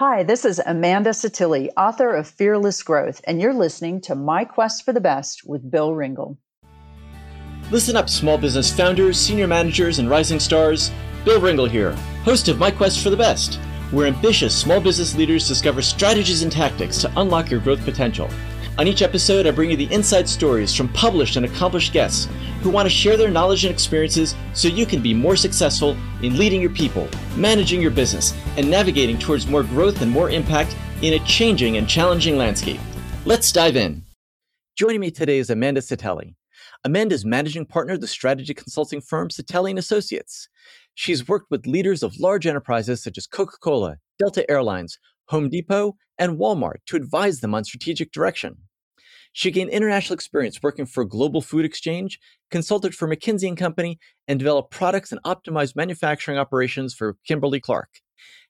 Hi, this is Amanda Setili, author of Fearless Growth, and you're listening to My Quest for the Best with Bill Ringle. Listen up, small business founders, senior managers, and rising stars. Bill Ringle here, host of My Quest for the Best, where ambitious small business leaders discover strategies and tactics to unlock your growth potential. On each episode, I bring you the inside stories from published and accomplished guests who want to share their knowledge and experiences so you can be more successful in leading your people, managing your business, and navigating towards more growth and more impact in a changing and challenging landscape. Let's dive in. Joining me today is Amanda Setili. Amanda is managing partner of the strategy consulting firm Setili & Associates. She's worked with leaders of large enterprises such as Coca-Cola, Delta Airlines, Home Depot, and Walmart to advise them on strategic direction. She gained international experience working for Global Food Exchange, consulted for McKinsey and Company, and developed products and optimized manufacturing operations for Kimberly Clark.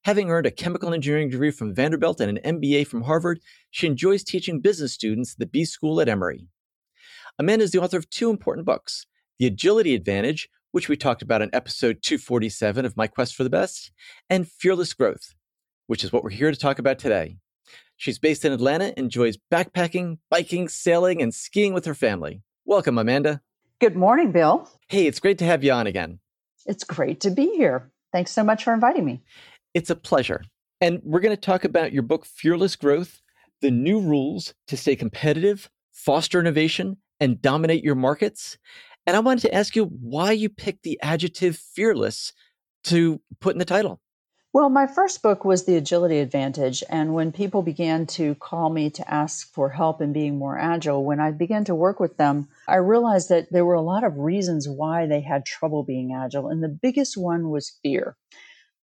Having earned a chemical engineering degree from Vanderbilt and an MBA from Harvard, she enjoys teaching business students at the B School at Emory. Amanda is the author of two important books The Agility Advantage, which we talked about in episode 247 of My Quest for the Best, and Fearless Growth, which is what we're here to talk about today. She's based in Atlanta, enjoys backpacking, biking, sailing, and skiing with her family. Welcome, Amanda. Good morning, Bill. Hey, it's great to have you on again. It's great to be here. Thanks so much for inviting me. It's a pleasure. And we're going to talk about your book, Fearless Growth The New Rules to Stay Competitive, Foster Innovation, and Dominate Your Markets. And I wanted to ask you why you picked the adjective fearless to put in the title. Well, my first book was The Agility Advantage. And when people began to call me to ask for help in being more agile, when I began to work with them, I realized that there were a lot of reasons why they had trouble being agile. And the biggest one was fear.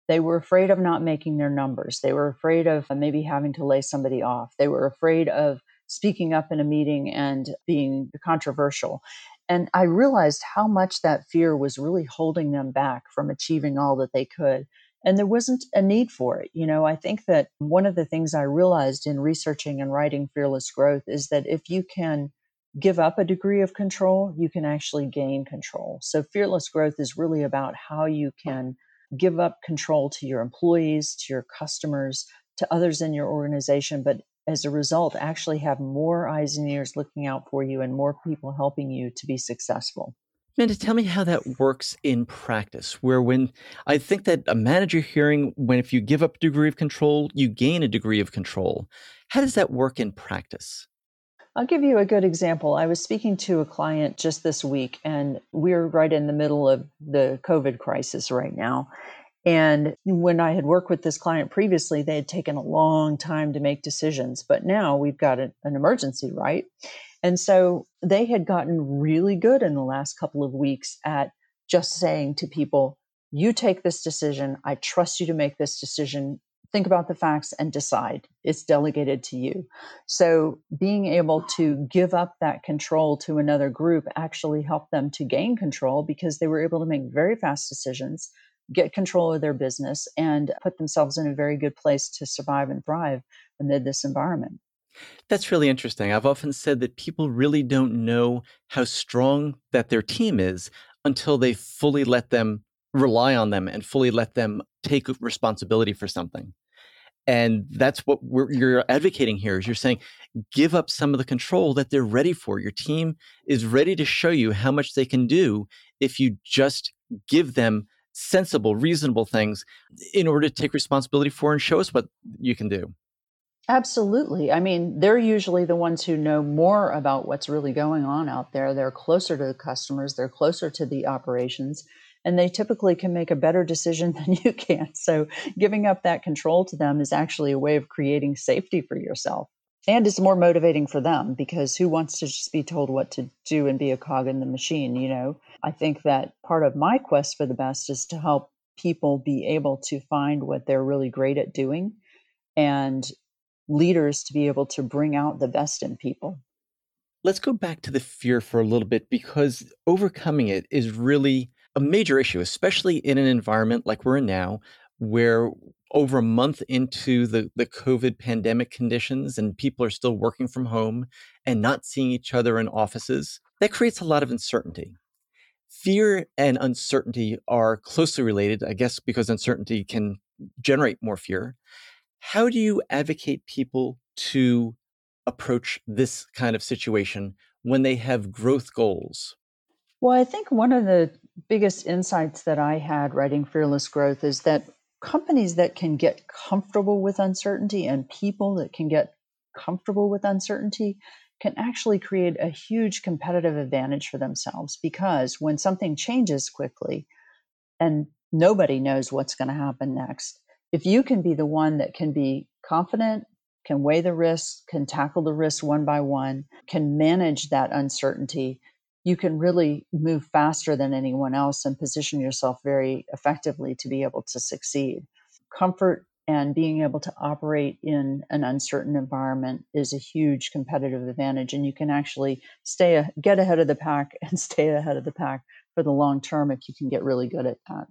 They were afraid of not making their numbers. They were afraid of uh, maybe having to lay somebody off. They were afraid of speaking up in a meeting and being controversial. And I realized how much that fear was really holding them back from achieving all that they could and there wasn't a need for it. You know, I think that one of the things I realized in researching and writing Fearless Growth is that if you can give up a degree of control, you can actually gain control. So, Fearless Growth is really about how you can give up control to your employees, to your customers, to others in your organization, but as a result, actually have more eyes and ears looking out for you and more people helping you to be successful. Amanda, tell me how that works in practice. Where when I think that a manager hearing when if you give up a degree of control, you gain a degree of control. How does that work in practice? I'll give you a good example. I was speaking to a client just this week, and we're right in the middle of the COVID crisis right now. And when I had worked with this client previously, they had taken a long time to make decisions, but now we've got an emergency, right? And so they had gotten really good in the last couple of weeks at just saying to people, you take this decision. I trust you to make this decision. Think about the facts and decide. It's delegated to you. So, being able to give up that control to another group actually helped them to gain control because they were able to make very fast decisions, get control of their business, and put themselves in a very good place to survive and thrive amid this environment. That's really interesting. I've often said that people really don't know how strong that their team is until they fully let them rely on them and fully let them take responsibility for something. And that's what you're advocating here is you're saying give up some of the control that they're ready for. Your team is ready to show you how much they can do if you just give them sensible, reasonable things in order to take responsibility for and show us what you can do. Absolutely. I mean, they're usually the ones who know more about what's really going on out there. They're closer to the customers, they're closer to the operations, and they typically can make a better decision than you can. So, giving up that control to them is actually a way of creating safety for yourself. And it's more motivating for them because who wants to just be told what to do and be a cog in the machine, you know? I think that part of my quest for the best is to help people be able to find what they're really great at doing and leaders to be able to bring out the best in people. Let's go back to the fear for a little bit because overcoming it is really a major issue, especially in an environment like we're in now, where over a month into the, the COVID pandemic conditions and people are still working from home and not seeing each other in offices, that creates a lot of uncertainty. Fear and uncertainty are closely related, I guess, because uncertainty can generate more fear. How do you advocate people to approach this kind of situation when they have growth goals? Well, I think one of the biggest insights that I had writing Fearless Growth is that companies that can get comfortable with uncertainty and people that can get comfortable with uncertainty can actually create a huge competitive advantage for themselves because when something changes quickly and nobody knows what's going to happen next, if you can be the one that can be confident, can weigh the risks, can tackle the risks one by one, can manage that uncertainty, you can really move faster than anyone else and position yourself very effectively to be able to succeed. Comfort and being able to operate in an uncertain environment is a huge competitive advantage and you can actually stay get ahead of the pack and stay ahead of the pack for the long term if you can get really good at that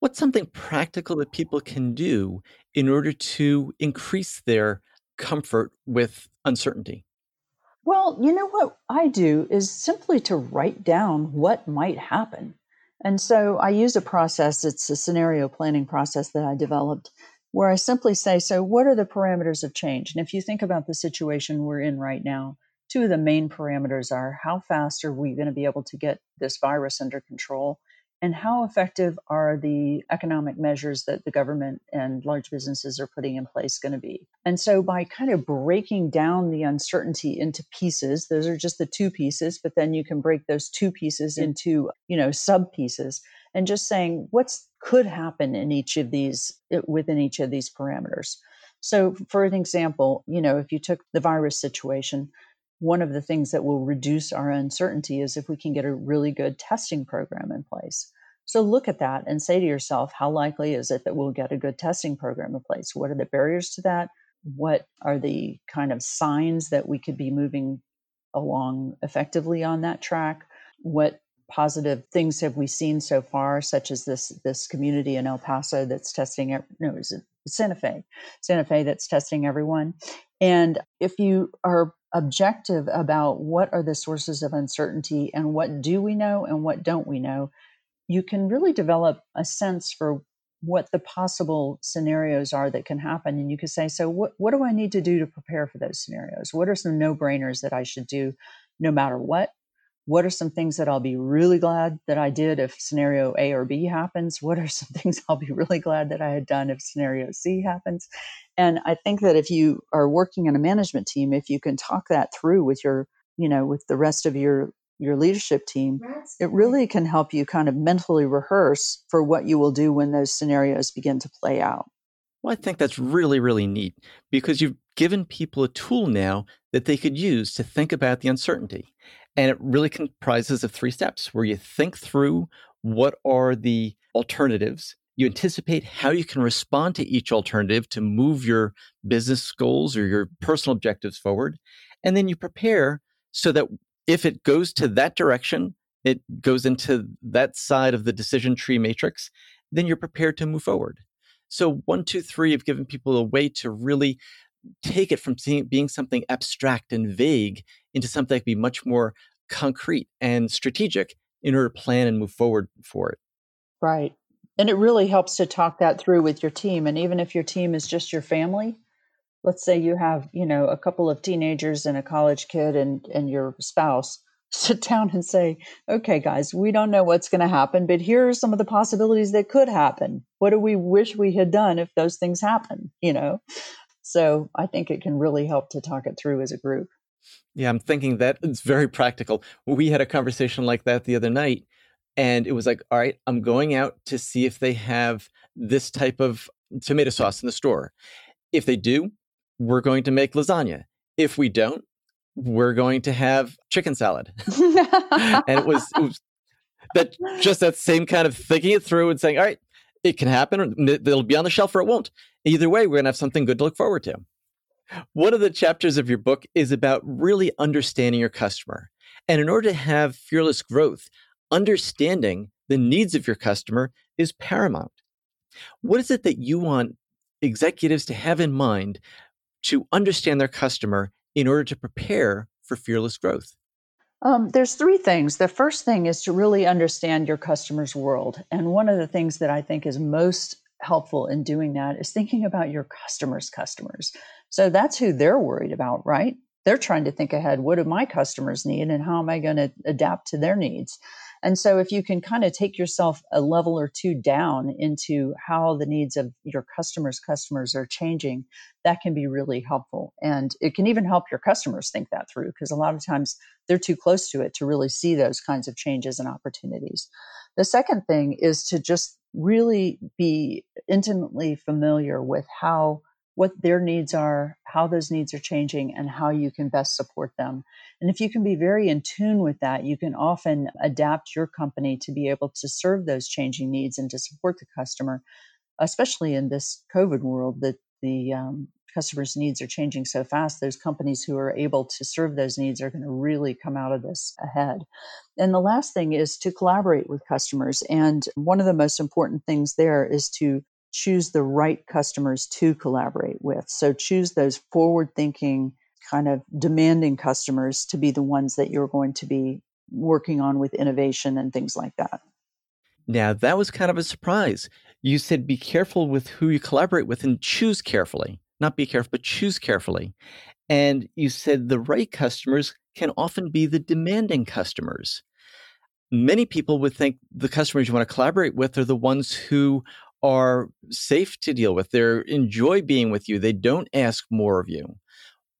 what's something practical that people can do in order to increase their comfort with uncertainty well you know what i do is simply to write down what might happen and so i use a process it's a scenario planning process that i developed where I simply say, so what are the parameters of change? And if you think about the situation we're in right now, two of the main parameters are how fast are we going to be able to get this virus under control? And how effective are the economic measures that the government and large businesses are putting in place going to be? And so, by kind of breaking down the uncertainty into pieces, those are just the two pieces, but then you can break those two pieces into, you know, sub pieces and just saying what's could happen in each of these within each of these parameters. So, for an example, you know, if you took the virus situation, one of the things that will reduce our uncertainty is if we can get a really good testing program in place. So, look at that and say to yourself, how likely is it that we'll get a good testing program in place? What are the barriers to that? What are the kind of signs that we could be moving along effectively on that track? What positive things have we seen so far, such as this this community in El Paso that's testing it? no, is it Santa Fe, Santa Fe that's testing everyone. And if you are objective about what are the sources of uncertainty and what do we know and what don't we know, you can really develop a sense for what the possible scenarios are that can happen. And you can say, so what, what do I need to do to prepare for those scenarios? What are some no brainers that I should do no matter what? what are some things that I'll be really glad that I did if scenario A or B happens? What are some things I'll be really glad that I had done if scenario C happens? And I think that if you are working in a management team, if you can talk that through with your, you know, with the rest of your your leadership team, it really can help you kind of mentally rehearse for what you will do when those scenarios begin to play out. Well, I think that's really, really neat because you've given people a tool now that they could use to think about the uncertainty. And it really comprises of three steps where you think through what are the alternatives, you anticipate how you can respond to each alternative to move your business goals or your personal objectives forward. And then you prepare so that if it goes to that direction, it goes into that side of the decision tree matrix, then you're prepared to move forward. So, one, two, three have given people a way to really take it from seeing, being something abstract and vague into something that can be much more concrete and strategic in order to plan and move forward for it. Right. And it really helps to talk that through with your team. And even if your team is just your family, let's say you have, you know, a couple of teenagers and a college kid and, and your spouse, sit down and say, okay, guys, we don't know what's going to happen, but here are some of the possibilities that could happen. What do we wish we had done if those things happen? You know? So I think it can really help to talk it through as a group. Yeah, I'm thinking that it's very practical. We had a conversation like that the other night, and it was like, all right, I'm going out to see if they have this type of tomato sauce in the store. If they do, we're going to make lasagna. If we don't, we're going to have chicken salad. and it was, it was that just that same kind of thinking it through and saying, all right, it can happen. It'll be on the shelf or it won't. Either way, we're going to have something good to look forward to. One of the chapters of your book is about really understanding your customer. And in order to have fearless growth, understanding the needs of your customer is paramount. What is it that you want executives to have in mind to understand their customer in order to prepare for fearless growth? Um, there's three things. The first thing is to really understand your customer's world. And one of the things that I think is most helpful in doing that is thinking about your customers' customers. So that's who they're worried about, right? They're trying to think ahead. What do my customers need and how am I going to adapt to their needs? And so, if you can kind of take yourself a level or two down into how the needs of your customers' customers are changing, that can be really helpful. And it can even help your customers think that through because a lot of times they're too close to it to really see those kinds of changes and opportunities. The second thing is to just really be intimately familiar with how what their needs are, how those needs are changing, and how you can best support them. And if you can be very in tune with that, you can often adapt your company to be able to serve those changing needs and to support the customer, especially in this COVID world that the um, customers' needs are changing so fast. Those companies who are able to serve those needs are going to really come out of this ahead. And the last thing is to collaborate with customers. And one of the most important things there is to choose the right customers to collaborate with. So choose those forward thinking, kind of demanding customers to be the ones that you're going to be working on with innovation and things like that. Now, that was kind of a surprise. You said be careful with who you collaborate with and choose carefully. Not be careful, but choose carefully. And you said the right customers can often be the demanding customers. Many people would think the customers you want to collaborate with are the ones who are safe to deal with. They enjoy being with you. They don't ask more of you.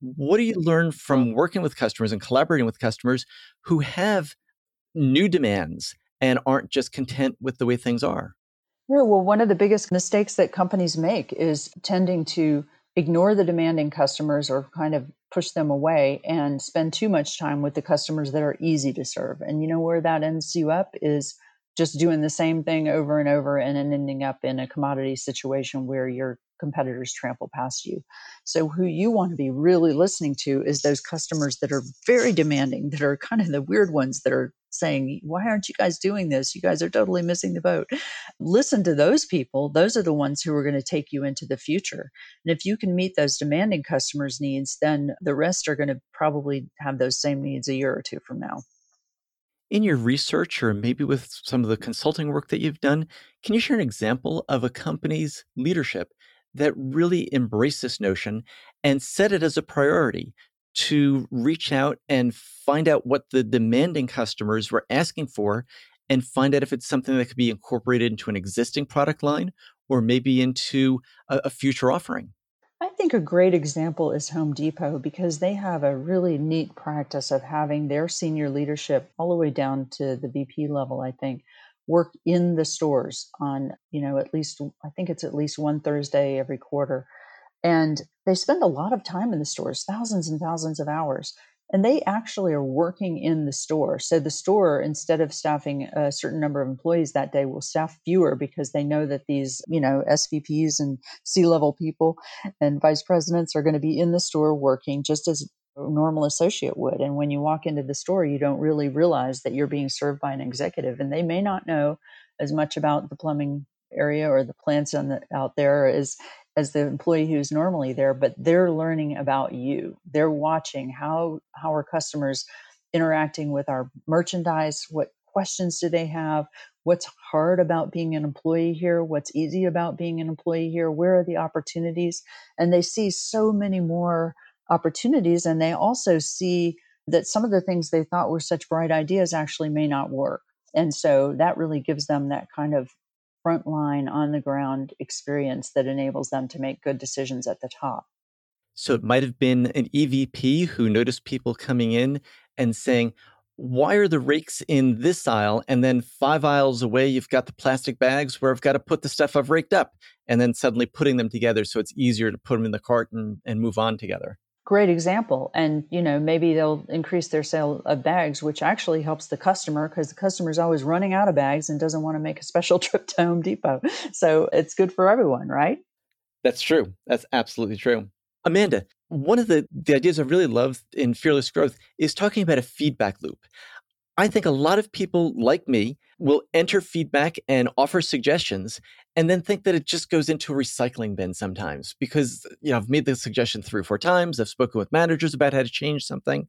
What do you learn from working with customers and collaborating with customers who have new demands and aren't just content with the way things are? Yeah, well, one of the biggest mistakes that companies make is tending to ignore the demanding customers or kind of push them away and spend too much time with the customers that are easy to serve. And you know where that ends you up is just doing the same thing over and over and then ending up in a commodity situation where your competitors trample past you. So, who you want to be really listening to is those customers that are very demanding, that are kind of the weird ones that are saying, Why aren't you guys doing this? You guys are totally missing the boat. Listen to those people. Those are the ones who are going to take you into the future. And if you can meet those demanding customers' needs, then the rest are going to probably have those same needs a year or two from now in your research or maybe with some of the consulting work that you've done, can you share an example of a company's leadership that really embraced this notion and set it as a priority to reach out and find out what the demanding customers were asking for and find out if it's something that could be incorporated into an existing product line or maybe into a, a future offering? I think a great example is Home Depot because they have a really neat practice of having their senior leadership all the way down to the VP level, I think, work in the stores on, you know, at least, I think it's at least one Thursday every quarter. And they spend a lot of time in the stores, thousands and thousands of hours and they actually are working in the store. So the store, instead of staffing a certain number of employees that day, will staff fewer because they know that these, you know, SVPs and C level people and vice presidents are going to be in the store working just as a normal associate would. And when you walk into the store, you don't really realize that you're being served by an executive, and they may not know as much about the plumbing area or the plants on the, out there as as the employee who's normally there, but they're learning about you. They're watching how how are customers interacting with our merchandise, what questions do they have, what's hard about being an employee here, what's easy about being an employee here, where are the opportunities? And they see so many more opportunities and they also see that some of the things they thought were such bright ideas actually may not work. And so that really gives them that kind of frontline, on the ground experience that enables them to make good decisions at the top. So it might have been an EVP who noticed people coming in and saying, why are the rakes in this aisle? And then five aisles away, you've got the plastic bags where I've got to put the stuff I've raked up. And then suddenly putting them together so it's easier to put them in the cart and, and move on together great example. And you know maybe they'll increase their sale of bags which actually helps the customer because the customer is always running out of bags and doesn't want to make a special trip to home depot. So it's good for everyone right? That's true. That's absolutely true. Amanda one of the, the ideas i really love in fearless growth is talking about a feedback loop I think a lot of people like me will enter feedback and offer suggestions and then think that it just goes into a recycling bin sometimes because you know I've made the suggestion three or four times, I've spoken with managers about how to change something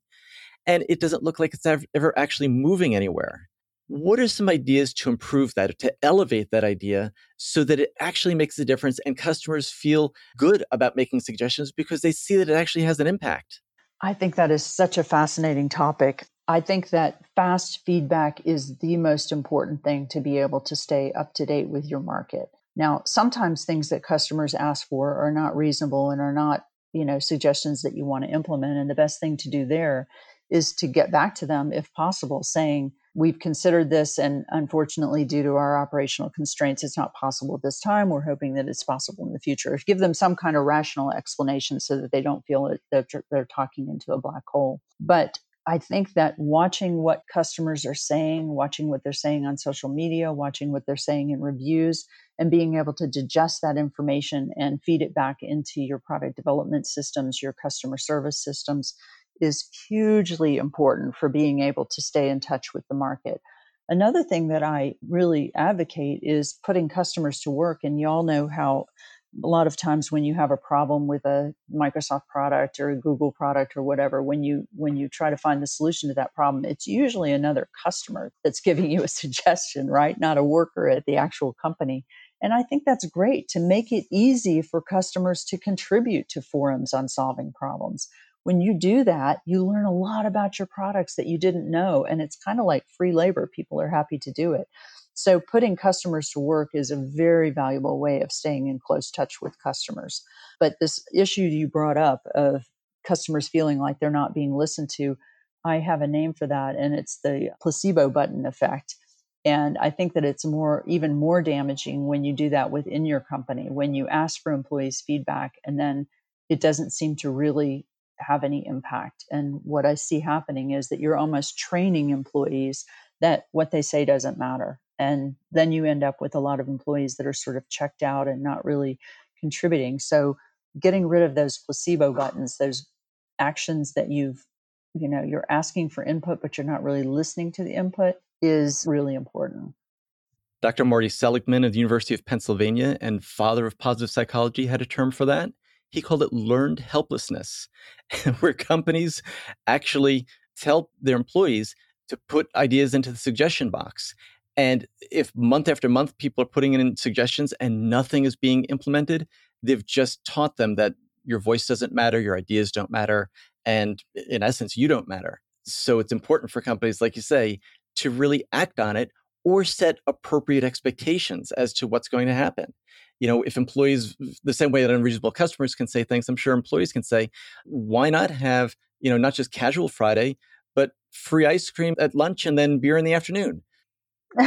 and it doesn't look like it's ever, ever actually moving anywhere. What are some ideas to improve that, to elevate that idea so that it actually makes a difference and customers feel good about making suggestions because they see that it actually has an impact? I think that is such a fascinating topic. I think that fast feedback is the most important thing to be able to stay up to date with your market. Now, sometimes things that customers ask for are not reasonable and are not, you know, suggestions that you want to implement. And the best thing to do there is to get back to them if possible, saying, We've considered this, and unfortunately, due to our operational constraints, it's not possible this time. We're hoping that it's possible in the future. Give them some kind of rational explanation so that they don't feel that they're talking into a black hole. But I think that watching what customers are saying, watching what they're saying on social media, watching what they're saying in reviews, and being able to digest that information and feed it back into your product development systems, your customer service systems is hugely important for being able to stay in touch with the market. Another thing that I really advocate is putting customers to work. And you all know how a lot of times when you have a problem with a Microsoft product or a Google product or whatever, when you when you try to find the solution to that problem, it's usually another customer that's giving you a suggestion, right? Not a worker at the actual company. And I think that's great to make it easy for customers to contribute to forums on solving problems. When you do that, you learn a lot about your products that you didn't know. And it's kind of like free labor. People are happy to do it. So putting customers to work is a very valuable way of staying in close touch with customers. But this issue you brought up of customers feeling like they're not being listened to, I have a name for that, and it's the placebo button effect. And I think that it's more, even more damaging when you do that within your company, when you ask for employees' feedback and then it doesn't seem to really have any impact. And what I see happening is that you're almost training employees that what they say doesn't matter. And then you end up with a lot of employees that are sort of checked out and not really contributing. So getting rid of those placebo buttons, those actions that you've, you know, you're asking for input, but you're not really listening to the input is really important. Dr. Marty Seligman of the University of Pennsylvania and father of positive psychology had a term for that. He called it learned helplessness, where companies actually tell their employees to put ideas into the suggestion box. And if month after month people are putting in suggestions and nothing is being implemented, they've just taught them that your voice doesn't matter, your ideas don't matter, and in essence, you don't matter. So it's important for companies, like you say, to really act on it or set appropriate expectations as to what's going to happen. You know, if employees, the same way that unreasonable customers can say things, I'm sure employees can say, why not have, you know, not just casual Friday, free ice cream at lunch and then beer in the afternoon?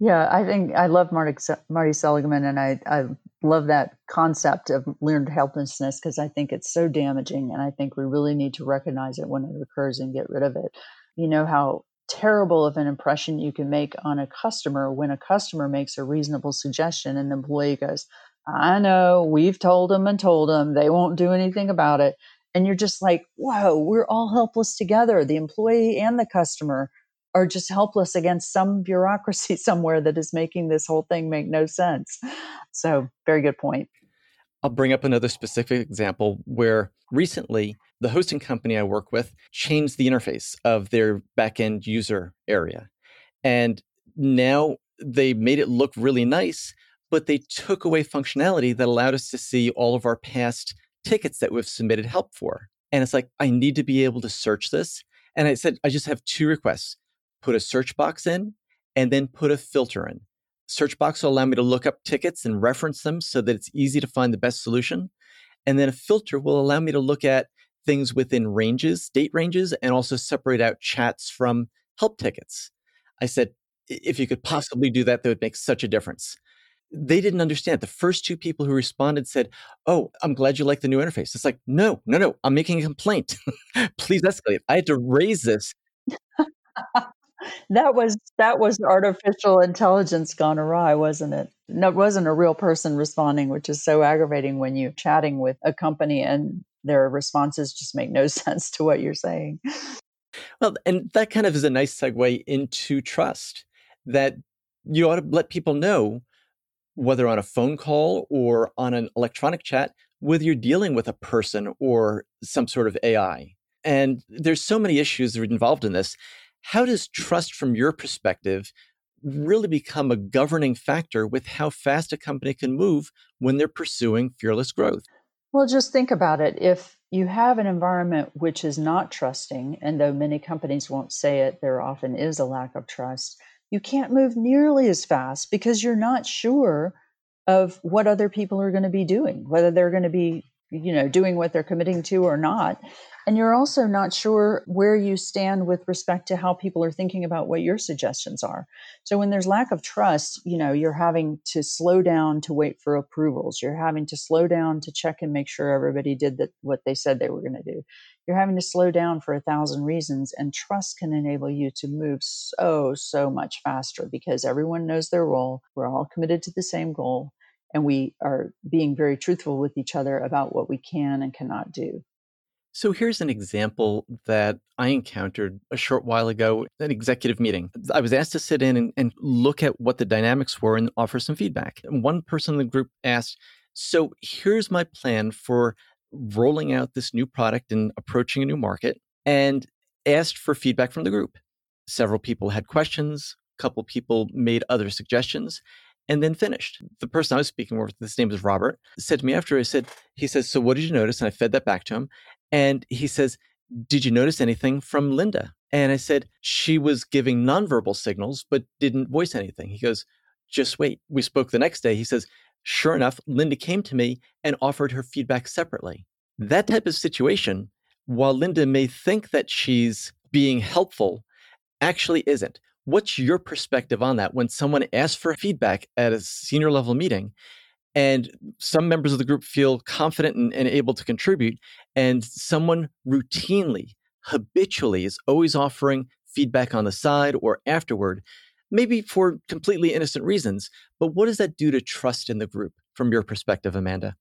yeah, I think I love Marty, Marty Seligman, and I, I love that concept of learned helplessness because I think it's so damaging, and I think we really need to recognize it when it occurs and get rid of it. You know how terrible of an impression you can make on a customer when a customer makes a reasonable suggestion and the employee goes, I know, we've told them and told them, they won't do anything about it. And you're just like, whoa, we're all helpless together. The employee and the customer are just helpless against some bureaucracy somewhere that is making this whole thing make no sense. So, very good point. I'll bring up another specific example where recently the hosting company I work with changed the interface of their backend user area. And now they made it look really nice, but they took away functionality that allowed us to see all of our past tickets that we've submitted help for. And it's like, I need to be able to search this. And I said, I just have two requests put a search box in, and then put a filter in. Search box will allow me to look up tickets and reference them so that it's easy to find the best solution. And then a filter will allow me to look at things within ranges, date ranges, and also separate out chats from help tickets. I said, if you could possibly do that, that would make such a difference. They didn't understand. The first two people who responded said, Oh, I'm glad you like the new interface. It's like, no, no, no, I'm making a complaint. Please escalate. I had to raise this that was that was artificial intelligence gone awry, wasn't it? No, it wasn't a real person responding, which is so aggravating when you're chatting with a company and their responses just make no sense to what you're saying. Well, and that kind of is a nice segue into trust that you ought to let people know whether on a phone call or on an electronic chat whether you're dealing with a person or some sort of AI. And there's so many issues that are involved in this How does trust from your perspective really become a governing factor with how fast a company can move when they're pursuing fearless growth? Well, just think about it. If you have an environment which is not trusting, and though many companies won't say it, there often is a lack of trust, you can't move nearly as fast because you're not sure of what other people are going to be doing, whether they're going to be, you know, doing what they're committing to or not. And you're also not sure where you stand with respect to how people are thinking about what your suggestions are. So when there's lack of trust, you know, you're having to slow down to wait for approvals. You're having to slow down to check and make sure everybody did the, what they said they were going to do. You're having to slow down for a thousand reasons, and trust can enable you to move so, so much faster because everyone knows their role. We're all committed to the same goal, and we are being very truthful with each other about what we can and cannot do. So here's an example that I encountered a short while ago an executive meeting. I was asked to sit in and, and, look at what the dynamics were and offer some feedback. And one person in the group asked, So here's my plan for rolling out this new product and approaching a new market, and asked for feedback from the group. Several people had questions, a couple people made other suggestions, and then finished. The person I was speaking with, his name was Robert, said to me after, I said, he says, So what did you notice? And I fed that back to him. And he says, Did you notice anything from Linda? And I said, She was giving nonverbal signals, but didn't voice anything. He goes, Just wait. We spoke the next day. He says, Sure enough, Linda came to me and offered her feedback separately. That type of situation, while Linda may think that she's being helpful, actually isn't. What's your perspective on that when someone asks for feedback at a senior level meeting and some members of the group feel confident and, and, able to contribute and someone routinely habitually is always offering feedback on the side or afterward maybe for completely innocent reasons but what does that do to trust in the group from your perspective amanda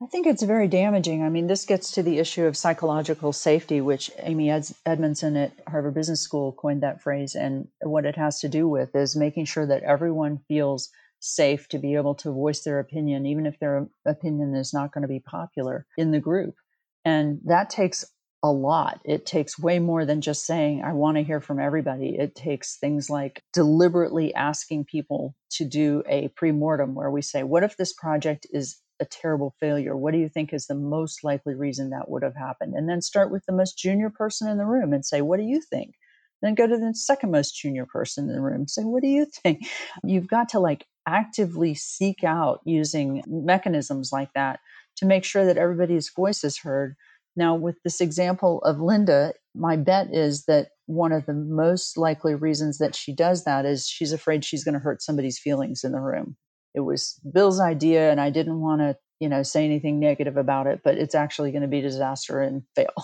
I think it's very damaging. I mean, this gets to the issue of psychological safety, which Amy Edmondson at Harvard Business School coined that phrase. And what it has to do with is making sure that everyone feels safe to be able to voice their opinion, even if their opinion is not going to be popular in the group. And that takes a lot. It takes way more than just saying, I want to hear from everybody. It takes things like deliberately asking people to do a pre mortem where we say, What if this project is a terrible failure? What do you think is the most likely reason that would have happened? And then start with the most junior person in the room and say, What do you think? Then go to the second most junior person in the room. and Say, what do you think? You've got to like actively seek out using mechanisms like that to make sure that everybody's voice is heard. Now, with this example of Linda, my bet is that one of the most likely reasons that she does that is she's afraid she's going to hurt somebody's feelings in the room. It was Bill's idea, and I didn't want to, you know, say anything negative about it, but it's actually going to be disaster and fail.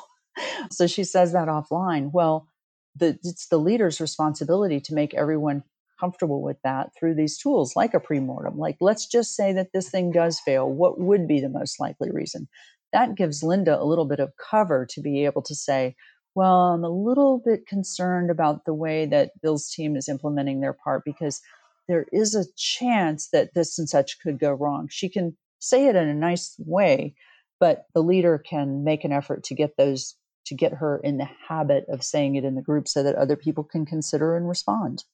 so she says that offline. Well, the, it's the leader's responsibility to make everyone comfortable with that through these tools like a premortem. Like, let's just say that this thing does fail. What would be the most likely reason? That gives Linda a little bit of cover to be able to say, well, I'm a little bit concerned about the way that Bill's team is implementing their part because there is a chance that this and such could go wrong. She can say it in a nice way, but the leader can make an effort to get those to get her in the habit of saying it in the group so that other people can consider and respond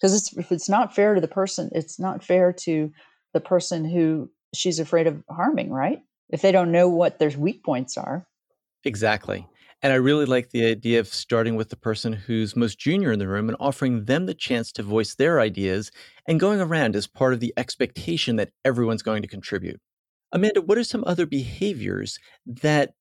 because it's if it's not fair to the person it's not fair to the person who she's afraid of harming right? If they don't know what their weak points are. Exactly. And i really like the idea of starting with the person who's most junior in the room and offering them the chance to voice their ideas and going around as part of the expectation that everyone's going to contribute. Amanda what are some other behaviors that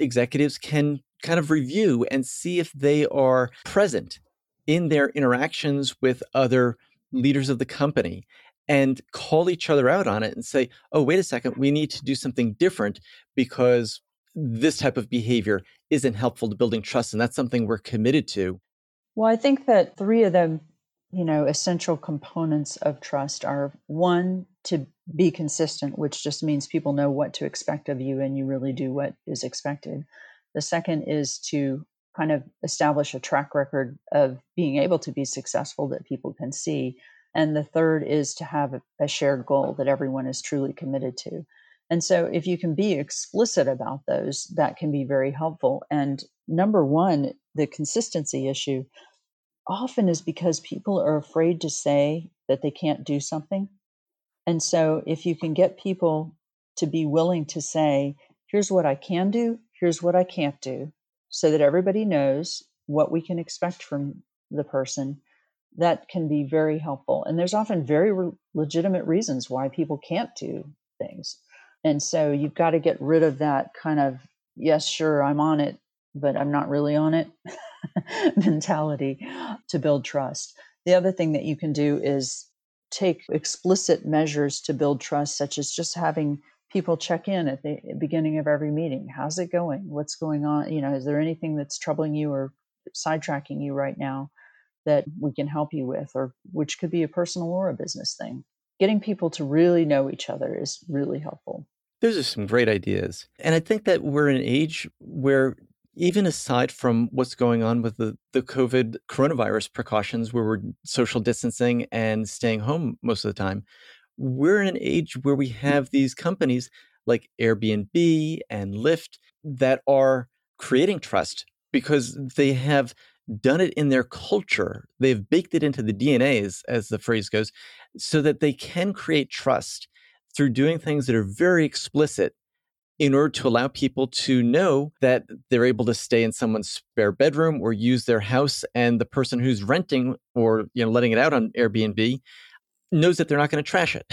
executives can kind of review and see if they are present in their interactions with other leaders of the company and call each other out on it and say, oh, wait a second, we need to do something different because this type of behavior isn't helpful to building trust. And that's something we're committed to. Well, I think that three of them, you know, essential components of trust are one, to be consistent, which just means people know what to expect of you and you really do what is expected. The second is to kind of establish a track record of being able to be successful that people can see. And the third is to have a, shared goal that everyone is truly committed to. And so, if you can be explicit about those, that can be very helpful. And number one, the consistency issue often is because people are afraid to say that they can't do something. And so if you can get people to be willing to say, here's what I can do, here's what I can't do, so that everybody knows what we can expect from the person, that can be very helpful. And there's often very re- legitimate reasons why people can't do things. And so you've got to get rid of that kind of, yes, sure, I'm on it, but I'm not really on it mentality to build trust. The other thing that you can do is take explicit measures to build trust, such as just having people check in at the eh, beginning of every meeting. How's it going? What's going on? You know, is there anything that's troubling you or sidetracking you right now that we can help you with, or which could be a personal or a business thing? Getting people to really know each other is really helpful. Those are some great ideas. And I think that we're in an age where even aside from what's going on with the, the COVID coronavirus precautions, where we're social distancing and staying home most of the time, we're in an age where we have these companies like Airbnb and Lyft that are creating trust because they have done it in their culture. They've baked it into the DNA, as, as the phrase goes, so that they can create trust through doing things that are very explicit in order to allow people to know that they're able to stay in someone's spare bedroom or use their house and the person who's renting or you know letting it out on Airbnb knows that they're not going to trash it.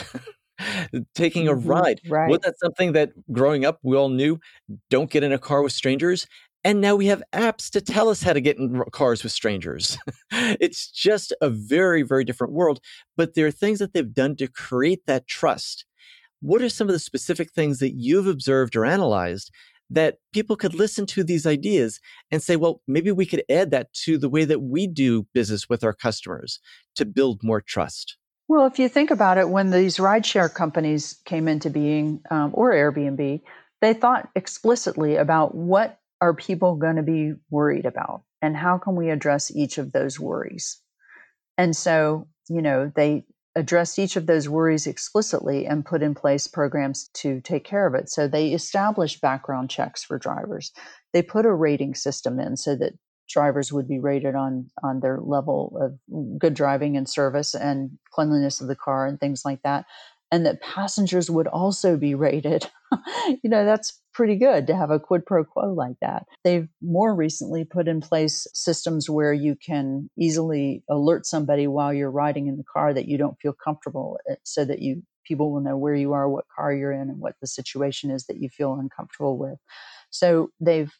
Taking a mm-hmm, ride. Right. Was that something that growing up we all knew don't get in a car with strangers? And now we have apps to tell us how to get in cars with strangers. it's just a very, very different world. But there are things that they've done to create that trust what are some of the specific things that you've observed or analyzed that people could listen to these ideas and say, well, maybe we could add that to the way that we do business with our customers to build more trust? Well, if you think about it, when these rideshare companies came into being, um, or Airbnb, they thought explicitly about what are people going to be worried about and how can we address each of those worries. And so, you know, they addressed each of those worries explicitly and put in place programs to take care of it. So they established background checks for drivers. They put a rating system in so that drivers would be rated on on their level of good driving and service and cleanliness of the car and things like that and that passengers would also be rated you know that's pretty good to have a quid pro quo like that. They've more recently put in place systems where you can easily alert somebody while you're riding in the car that you don't feel comfortable eh, so that you people will know where you are, what car you're in and what the situation is that you feel uncomfortable with. So they've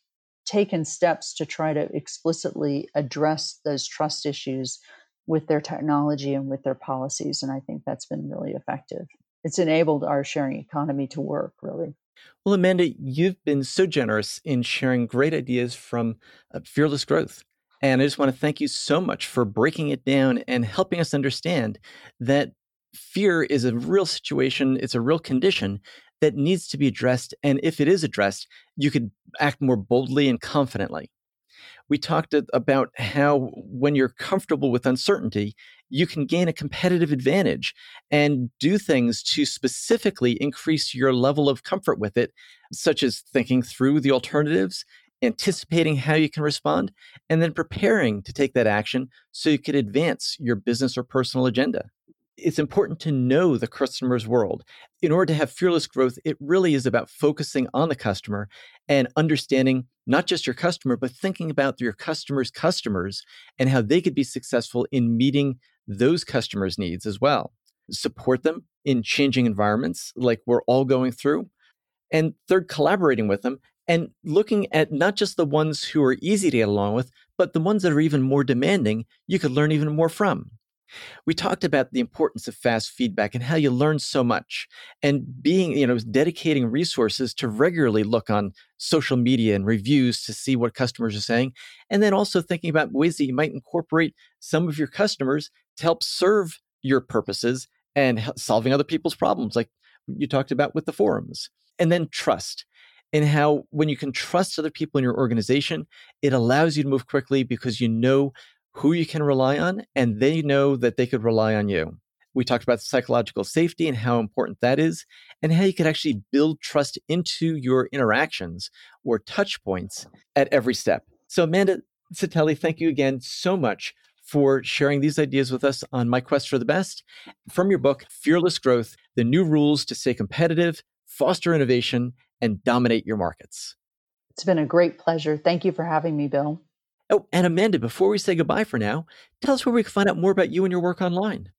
taken steps to try to explicitly address those trust issues with their technology and with their policies and I think that's been really effective. It's enabled our sharing economy to work really. Well, Amanda, you've been so generous in sharing great ideas from uh, Fearless Growth. And I just want to thank you so much for breaking it down and helping us understand that fear is a real situation, it's a real condition that needs to be addressed. And if it is addressed, you could act more boldly and confidently. We talked about how when you're comfortable with uncertainty, you can gain a competitive advantage and do things to specifically increase your level of comfort with it, such as thinking through the alternatives, anticipating how you can respond, and then preparing to take that action so you can advance your business or personal agenda it's important to know the customer's world. In order to have fearless growth, it really is about focusing on the customer and understanding not just your customer, but thinking about your customer's customers and how they could be successful in meeting those customers' needs as well. Support them in changing environments like we're all going through. And third, collaborating with them and looking at not just the ones who are easy to get along with, but the ones that are even more demanding, you could learn even more from. We talked about the importance of fast feedback and how you learn so much and being, you know, dedicating resources to regularly look on social media and reviews to see what customers are saying. And then also thinking about ways that you might incorporate some of your customers to help serve your purposes and solving other people's problems, like you talked about with the forums. And then trust and how when you can trust other people in your organization, it allows you to move quickly because you know who you can rely on, and they know that they could rely on you. We talked about psychological safety and how important that is, and how you could actually build trust into your interactions or touch points at every step. So, Amanda Setili, thank you again so much for sharing these ideas with us on My Quest for the Best from your book, Fearless Growth The New Rules to Stay Competitive, Foster Innovation, and Dominate Your Markets. It's been a great pleasure. Thank you for having me, Bill. Oh, and Amanda, before we say goodbye for now, tell us where we can find out more about you and your work online.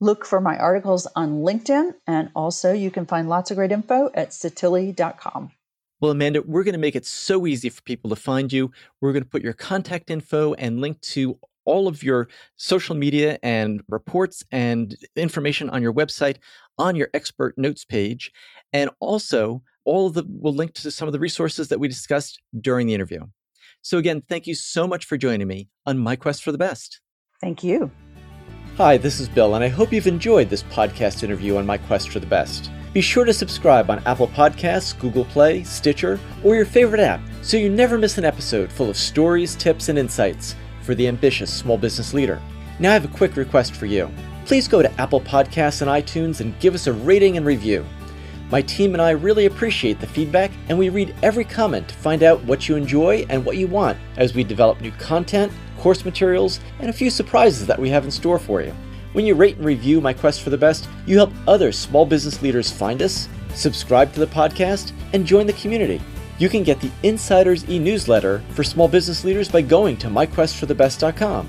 Look for my articles on LinkedIn, and also you can find lots of great info at setili.com. Well, Amanda, we're going to make it so easy for people to find you. We're going to put your contact info and link to all of your social media and reports and information on your website on your expert notes page. And also, all of the will link to some of the resources that we discussed during the interview. So, again, thank you so much for joining me on My Quest for the Best. Thank you. Hi, this is Bill, and I hope you've enjoyed this podcast interview on My Quest for the Best. Be sure to subscribe on Apple Podcasts, Google Play, Stitcher, or your favorite app so you never miss an episode full of stories, tips, and insights for the ambitious small business leader. Now, I have a quick request for you. Please go to Apple Podcasts and iTunes and give us a rating and review. My team and I really appreciate the feedback, and we read every comment to find out what you enjoy and what you want as we develop new content, course materials, and a few surprises that we have in store for you. When you rate and review My Quest for the Best, you help other small business leaders find us, subscribe to the podcast, and join the community. You can get the Insiders e newsletter for small business leaders by going to myquestforthebest.com.